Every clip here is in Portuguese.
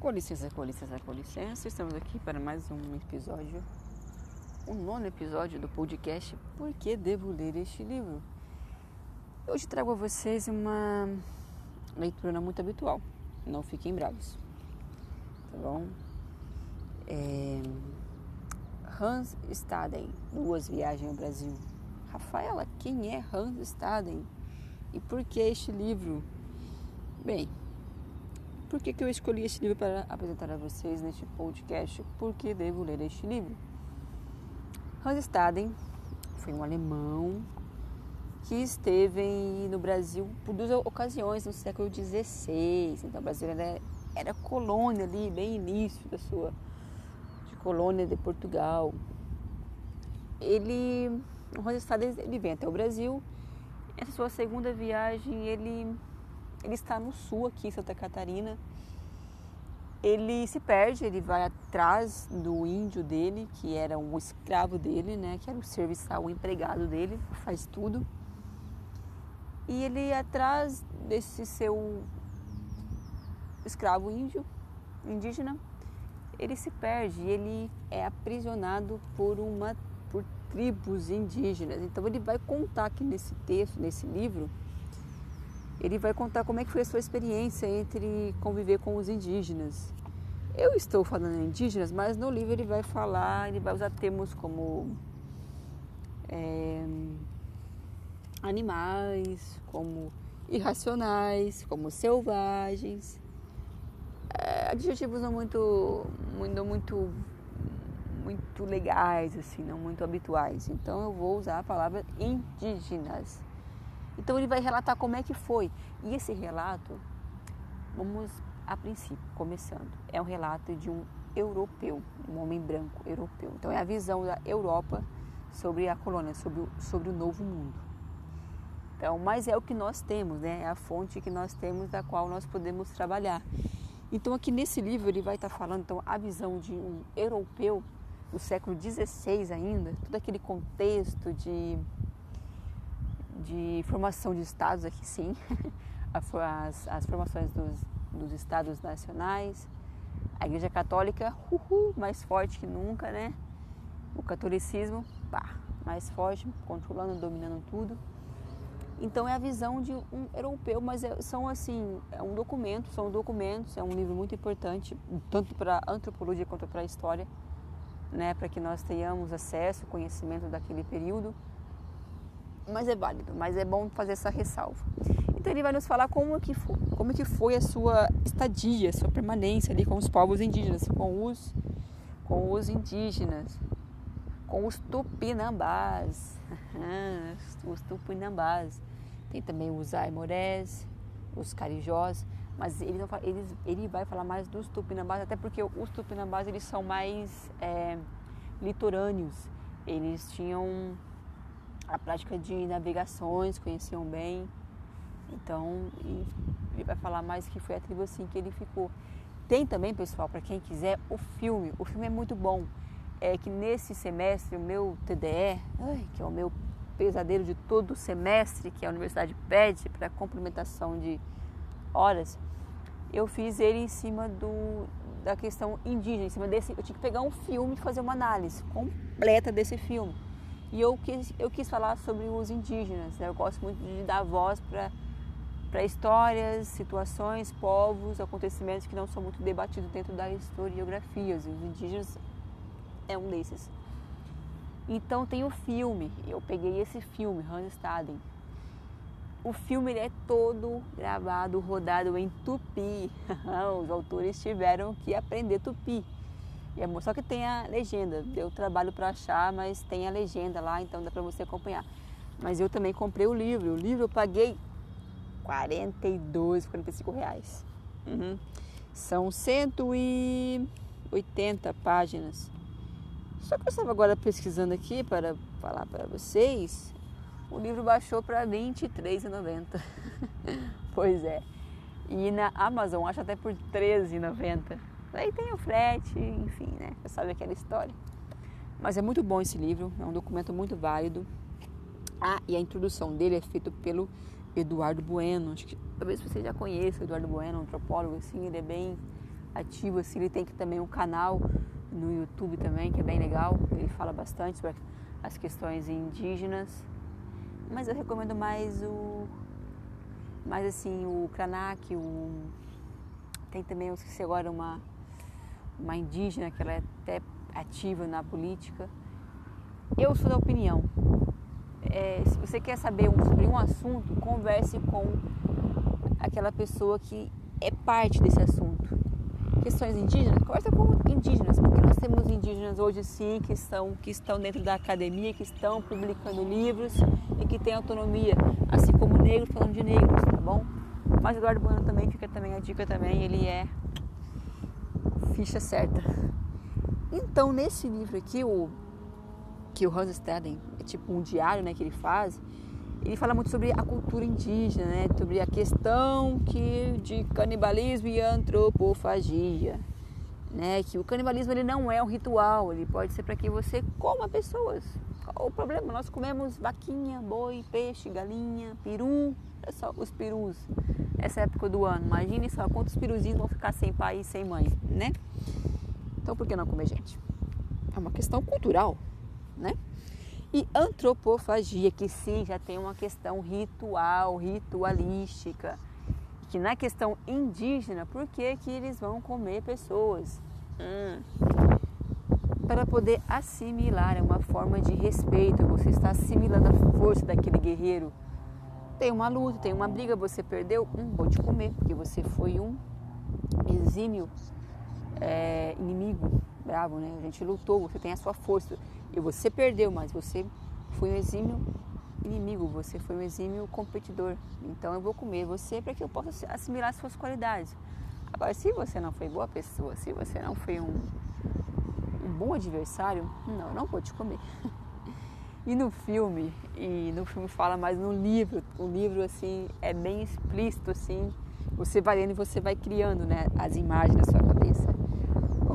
Com licença, com licença, com licença. Estamos aqui para mais um episódio, o um nono episódio do podcast Por que devo ler este livro? Hoje trago a vocês uma leitura muito habitual. Não fiquem bravos, tá bom? É... Hans Staden, Duas Viagens ao Brasil. Rafaela, quem é Hans Staden? E por que este livro? Bem, por que, que eu escolhi este livro para apresentar a vocês neste podcast? Por que devo ler este livro? Hans Staden foi um alemão que esteve no Brasil por duas ocasiões no século XVI. Então, o Brasil era, era colônia ali, bem início da sua de colônia de Portugal. Ele, o Hans Staden, ele vem até o Brasil. Essa sua segunda viagem, ele ele está no sul, aqui em Santa Catarina. Ele se perde, ele vai atrás do índio dele, que era um escravo dele, né? Que era o serviçal, o empregado dele, faz tudo. E ele atrás desse seu escravo índio, indígena, ele se perde, ele é aprisionado por uma por tribos indígenas. Então ele vai contar aqui nesse texto, nesse livro, ele vai contar como é que foi a sua experiência entre conviver com os indígenas. Eu estou falando indígenas, mas no livro ele vai falar, ele vai usar termos como é, animais, como irracionais, como selvagens, é, adjetivos não muito, muito, muito, legais assim, não muito habituais. Então eu vou usar a palavra indígenas. Então ele vai relatar como é que foi. E esse relato, vamos a princípio, começando, é um relato de um europeu, um homem branco europeu. Então é a visão da Europa sobre a colônia, sobre o, sobre o novo mundo. Então, mas é o que nós temos, né? É a fonte que nós temos da qual nós podemos trabalhar. Então aqui nesse livro ele vai estar falando então a visão de um europeu do século XVI ainda, todo aquele contexto de de formação de estados aqui sim, as, as formações dos, dos estados nacionais, a Igreja Católica, uhul, mais forte que nunca, né? O catolicismo, pá, mais forte, controlando, dominando tudo. Então é a visão de um europeu, mas é, são assim, é um documento, são documentos, é um livro muito importante, tanto para antropologia quanto para a história, né, para que nós tenhamos acesso, conhecimento daquele período mas é válido, mas é bom fazer essa ressalva. Então ele vai nos falar como que foi, como que foi a sua estadia, a sua permanência ali com os povos indígenas, com os com os indígenas, com os tupinambás, os tupinambás. Tem também os aimorés, os carijós, mas ele, não, ele, ele vai falar mais dos tupinambás, até porque os tupinambás eles são mais é, litorâneos. Eles tinham a prática de navegações, conheciam bem. Então, ele vai falar mais que foi a tribo assim que ele ficou. Tem também, pessoal, para quem quiser, o filme. O filme é muito bom. É que nesse semestre, o meu TDE, ai, que é o meu pesadelo de todo semestre, que a universidade pede para complementação de horas, eu fiz ele em cima do, da questão indígena, em cima desse. Eu tinha que pegar um filme e fazer uma análise completa desse filme. E eu quis, eu quis falar sobre os indígenas. Né? Eu gosto muito de dar voz para histórias, situações, povos, acontecimentos que não são muito debatidos dentro da historiografia. Os indígenas é um desses. Então tem o filme. Eu peguei esse filme, Hans Staden. O filme é todo gravado, rodado em tupi. Os autores tiveram que aprender tupi. É só que tem a legenda. Deu trabalho para achar, mas tem a legenda lá, então dá para você acompanhar. Mas eu também comprei o livro. O livro eu paguei 42, 45 reais. Uhum. São 180 páginas. Só que eu estava agora pesquisando aqui para falar para vocês. O livro baixou para R$ 23,90. pois é. E na Amazon acho até por R$ 13,90. Aí tem o frete, enfim, né? Você sabe aquela história. Mas é muito bom esse livro, é um documento muito válido. Ah, e a introdução dele é feita pelo Eduardo Bueno. Acho que talvez você já conheça o Eduardo Bueno, antropólogo, assim, ele é bem ativo. Assim, ele tem também um canal no YouTube também, que é bem legal. Ele fala bastante sobre as questões indígenas. Mas eu recomendo mais o. Mais assim, o Kranak, o. Tem também, eu esqueci agora, uma, uma indígena que ela é até ativa na política. Eu sou da opinião. É, se você quer saber um, sobre um assunto, converse com aquela pessoa que é parte desse assunto. Questões indígenas, conversa com indígenas, porque nós temos indígenas hoje sim que estão, que estão dentro da academia, que estão publicando livros e que têm autonomia, assim como negros falando de negros, tá bom? Mas Eduardo Bueno também fica também a dica também, ele é ficha certa. Então nesse livro aqui, o que o Hans é tipo um diário, né, que ele faz, ele fala muito sobre a cultura indígena, né? sobre a questão que de canibalismo e antropofagia. Né? Que o canibalismo ele não é um ritual, ele pode ser para que você coma pessoas. Qual o problema? Nós comemos vaquinha, boi, peixe, galinha, peru, é só os perus. Essa época do ano. Imagine só quantos peruzinhos vão ficar sem pai e sem mãe, né? Então por que não comer gente? É uma questão cultural, né? e antropofagia, que sim já tem uma questão ritual, ritualística, que na questão indígena, por que, que eles vão comer pessoas? Hum. Para poder assimilar, é uma forma de respeito, você está assimilando a força daquele guerreiro. Tem uma luta, tem uma briga, você perdeu, hum, vou te comer, porque você foi um exímio é, inimigo bravo, né? A gente lutou, você tem a sua força. E você perdeu, mas você foi um exímio inimigo, você foi um exímio competidor. Então eu vou comer você para que eu possa assimilar suas qualidades. Agora, se você não foi boa pessoa, se você não foi um, um bom adversário, não, eu não vou te comer. E no filme, e no filme fala mais no livro, o livro assim é bem explícito assim, você vai lendo e você vai criando, né, as imagens na sua cabeça.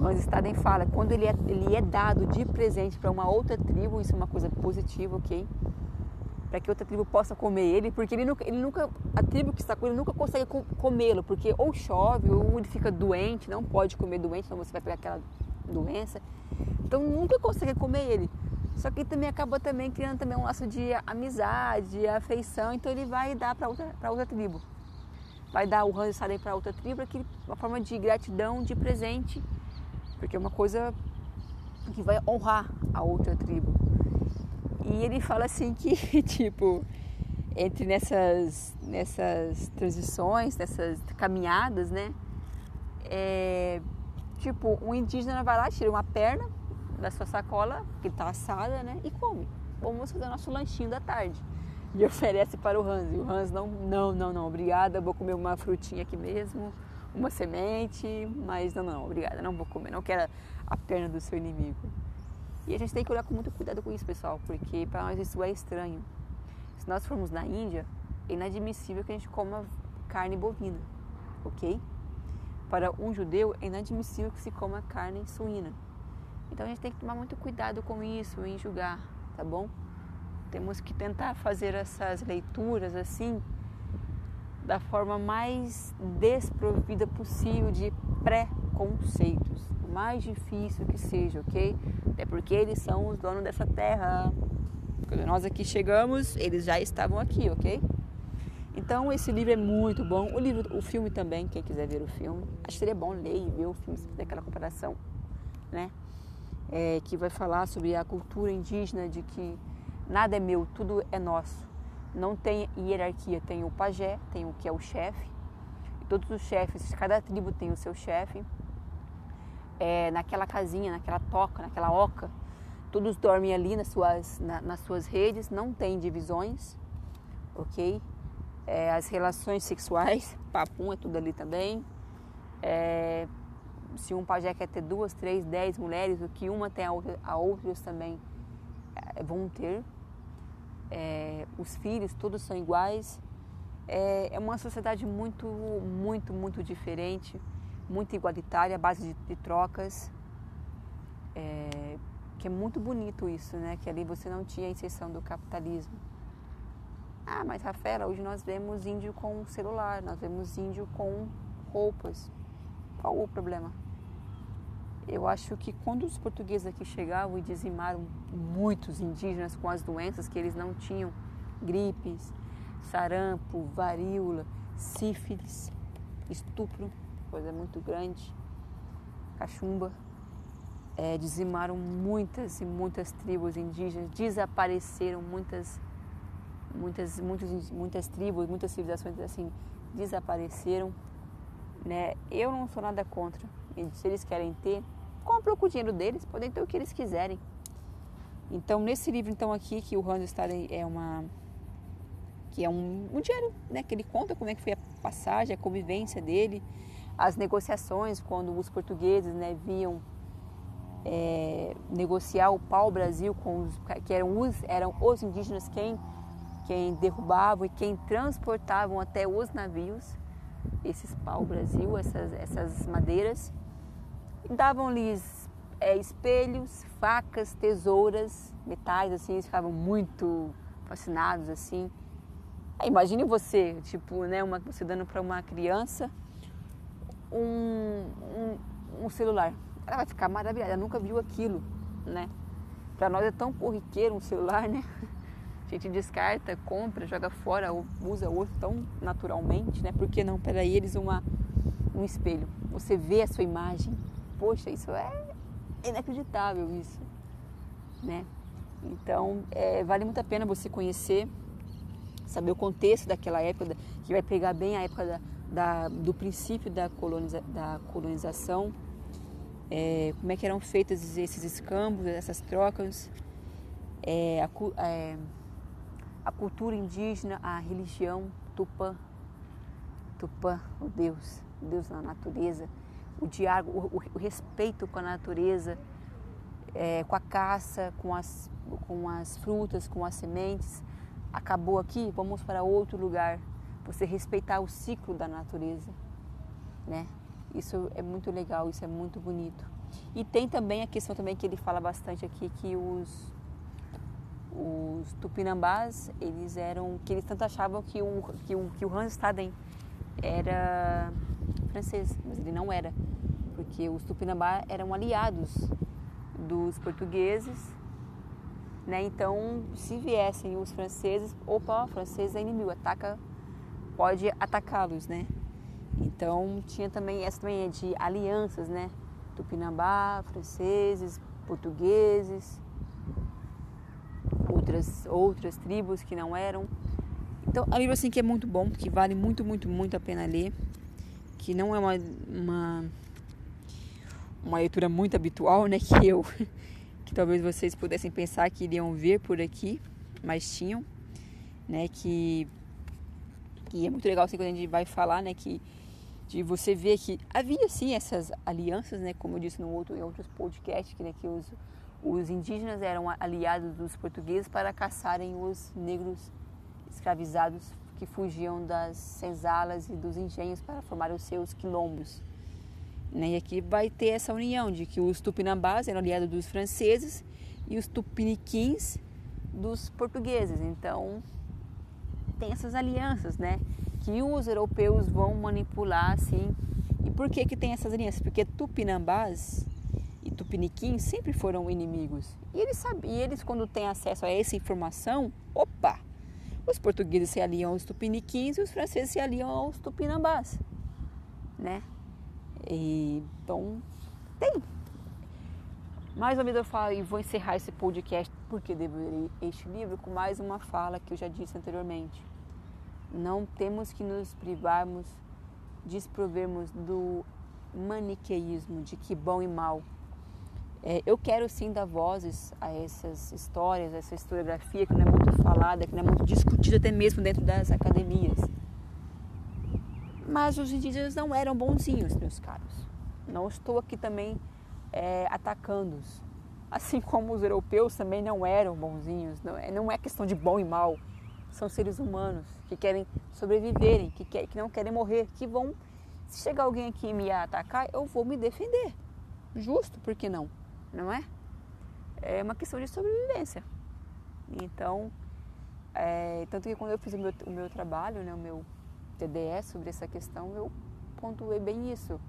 Hans Staden fala, quando ele é, ele é dado de presente para uma outra tribo, isso é uma coisa positiva, ok? Para que outra tribo possa comer ele, porque ele nunca, ele nunca, a tribo que está com ele nunca consegue comê-lo, porque ou chove, ou ele fica doente, não pode comer doente, então você vai pegar aquela doença. Então nunca consegue comer ele. Só que também acaba também criando também um laço de amizade, afeição, então ele vai dar para outra, outra tribo. Vai dar o Hans Staden para outra tribo, aqui, uma forma de gratidão, de presente porque é uma coisa que vai honrar a outra tribo. E ele fala assim que, tipo, entre nessas, nessas transições, nessas caminhadas, né? É, tipo, um indígena vai lá, tira uma perna da sua sacola, que está assada, né? E come. Vamos fazer nosso lanchinho da tarde. E oferece para o Hans. E o Hans não, não, não, não, obrigada, vou comer uma frutinha aqui mesmo uma semente, mas não, não, obrigada, não vou comer, não quero a perna do seu inimigo. E a gente tem que olhar com muito cuidado com isso, pessoal, porque para nós isso é estranho. Se nós formos na Índia, é inadmissível que a gente coma carne bovina, ok? Para um judeu, é inadmissível que se coma carne suína. Então a gente tem que tomar muito cuidado com isso, em julgar, tá bom? Temos que tentar fazer essas leituras assim da forma mais desprovida possível de preconceitos, o mais difícil que seja, ok? Até porque eles são os donos dessa terra. Quando nós aqui chegamos, eles já estavam aqui, ok? Então esse livro é muito bom. O livro, o filme também, quem quiser ver o filme, acho que seria bom ler e ver o filme, se fizer aquela comparação, né? É, que vai falar sobre a cultura indígena de que nada é meu, tudo é nosso não tem hierarquia, tem o pajé, tem o que é o chefe, todos os chefes, cada tribo tem o seu chefe. É, naquela casinha, naquela toca, naquela oca, todos dormem ali nas suas, na, nas suas redes, não tem divisões, ok? É, as relações sexuais, papum é tudo ali também. É, se um pajé quer ter duas, três, dez mulheres, o que uma tem a, outra, a outros também é, vão ter, é, os filhos, todos são iguais. É, é, uma sociedade muito, muito, muito diferente, muito igualitária, base de, de trocas. É, que é muito bonito isso, né? Que ali você não tinha a inserção do capitalismo. Ah, mas Rafaela, hoje nós vemos índio com celular, nós vemos índio com roupas. Qual o problema? Eu acho que quando os portugueses aqui chegavam e dizimaram muitos indígenas com as doenças que eles não tinham, gripes, sarampo, varíola, sífilis, estupro, coisa muito grande, cachumba, é, dizimaram muitas e muitas tribos indígenas, desapareceram muitas, muitas, muitas, muitas tribos, muitas civilizações assim desapareceram. Né? Eu não sou nada contra. Se eles querem ter, compram com o dinheiro deles, podem ter o que eles quiserem. Então, nesse livro então aqui que o Hans Staden é uma que é um, um diário, né, que ele conta como é que foi a passagem, a convivência dele, as negociações quando os portugueses, né, vinham é, negociar o pau-brasil com os que eram os eram os indígenas quem quem derrubavam e quem transportavam até os navios esses pau-brasil, essas essas madeiras davam-lhes é, espelhos, facas, tesouras, metais, assim, eles ficavam muito fascinados, assim. imagine você, tipo, né, uma, você dando para uma criança um, um, um, celular. Ela vai ficar maravilhada, ela nunca viu aquilo, né? Para nós é tão corriqueiro um celular, né? A gente descarta, compra, joga fora, usa outro tão naturalmente, né? Por que não para eles uma, um espelho? Você vê a sua imagem, poxa, isso é inacreditável isso, né? Então, é, vale muito a pena você conhecer, saber o contexto daquela época, que vai pegar bem a época da, da, do princípio da, coloniza, da colonização, é, como é que eram feitos esses escambos, essas trocas, é, a, é, a, cultura indígena, a religião tupã, tupã, o Deus, o Deus na natureza, o diálogo, o, o, respeito com a natureza, é, com a caça, com as, com as frutas, com as sementes. Acabou aqui, vamos para outro lugar. Você respeitar o ciclo da natureza, né? Isso é muito legal, isso é muito bonito. E tem também a questão também que ele fala bastante aqui que os os tupinambás, eles eram que eles tanto achavam que o que o, que o Hans Staden era francês, mas ele não era, porque os Tupinambá eram aliados dos portugueses, né? Então, se viessem os franceses, opa, o francês é inimigo, ataca, pode atacá-los, né? Então, tinha também essa também é de alianças, né? Tupinambá, franceses, portugueses, outras outras tribos que não eram. Então, é um livro assim que é muito bom, que vale muito, muito, muito a pena ler que não é uma, uma, uma leitura muito habitual, né? Que eu, que talvez vocês pudessem pensar que iriam ver por aqui, mas tinham, né? Que, que é muito legal assim, quando a gente vai falar, né? Que de você ver que havia sim essas alianças, né? Como eu disse no outro, em outros podcasts, que, né, que os, os indígenas eram aliados dos portugueses para caçarem os negros escravizados que fugiam das senzalas e dos engenhos para formar os seus quilombos. Né? E aqui vai ter essa união de que os tupinambás eram aliados dos franceses e os tupiniquins dos portugueses. Então, tem essas alianças, né? Que os europeus vão manipular, assim. E por que que tem essas alianças? Porque tupinambás e tupiniquins sempre foram inimigos. E eles, sabem, e eles quando têm acesso a essa informação, opa, os portugueses se aliam aos tupiniquins e os franceses se aliam aos tupinambás, né? E, então, tem. Mais ou menos eu falo, e vou encerrar esse podcast porque devo ler este livro com mais uma fala que eu já disse anteriormente. Não temos que nos privarmos, desprovermos do maniqueísmo de que bom e mal é, eu quero sim dar vozes a essas histórias, a essa historiografia que não é falada, que não é muito discutida até mesmo dentro das academias. Mas os indígenas não eram bonzinhos, meus caros. Não estou aqui também é, atacando-os. Assim como os europeus também não eram bonzinhos. Não é, não é questão de bom e mal. São seres humanos que querem sobreviverem, que, quer, que não querem morrer, que vão. Se chegar alguém aqui e me atacar, eu vou me defender. Justo, por que não? não é? É uma questão de sobrevivência. Então, é, tanto que quando eu fiz o meu, o meu trabalho, né, o meu TDS sobre essa questão, eu pontuei bem isso.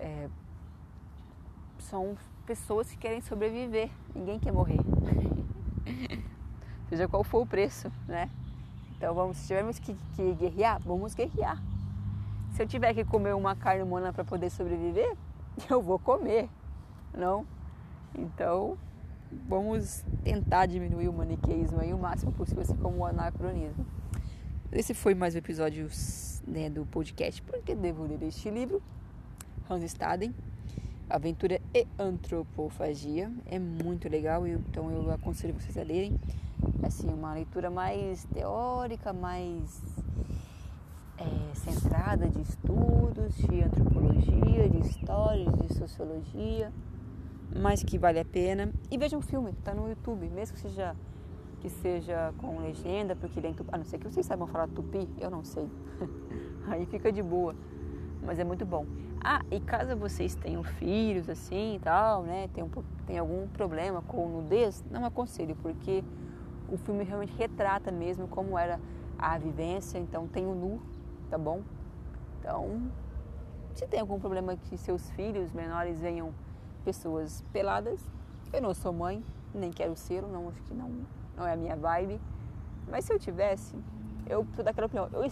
é, são pessoas que querem sobreviver, ninguém quer morrer. Seja qual for o preço, né? Então vamos, se tivermos que, que guerrear, vamos guerrear. Se eu tiver que comer uma carne humana para poder sobreviver, eu vou comer, não? Então vamos tentar diminuir o maniqueísmo aí o máximo possível, assim como o anacronismo. Esse foi mais um episódio né, do podcast Porque Devo Ler Este Livro, Hans Staden, Aventura e Antropofagia. É muito legal, então eu aconselho vocês a lerem. Assim, uma leitura mais teórica, mais é, centrada de estudos, de antropologia, de história, de sociologia, mas que vale a pena. E veja um filme, está no YouTube, mesmo que seja que seja com legenda, porque ele é tupi, a não ser que vocês saibam falar tupi, eu não sei. Aí fica de boa, mas é muito bom. Ah, e caso vocês tenham filhos assim e tal, né, tem, um, tem algum problema com nudez, não aconselho, porque o filme realmente retrata mesmo como era a vivência, então tem o nu, tá bom? Então, se tem algum problema que seus filhos menores venham pessoas peladas, eu não sou mãe, nem quero ser, não acho que não, não é a minha vibe. Mas se eu tivesse, eu sou daquela opinião. Eu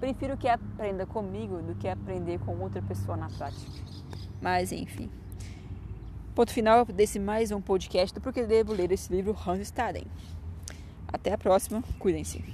prefiro que aprenda comigo do que aprender com outra pessoa na prática. Mas enfim. Ponto final desse mais um podcast do Porquê Devo Ler esse livro Hans Staden. Até a próxima, cuidem-se.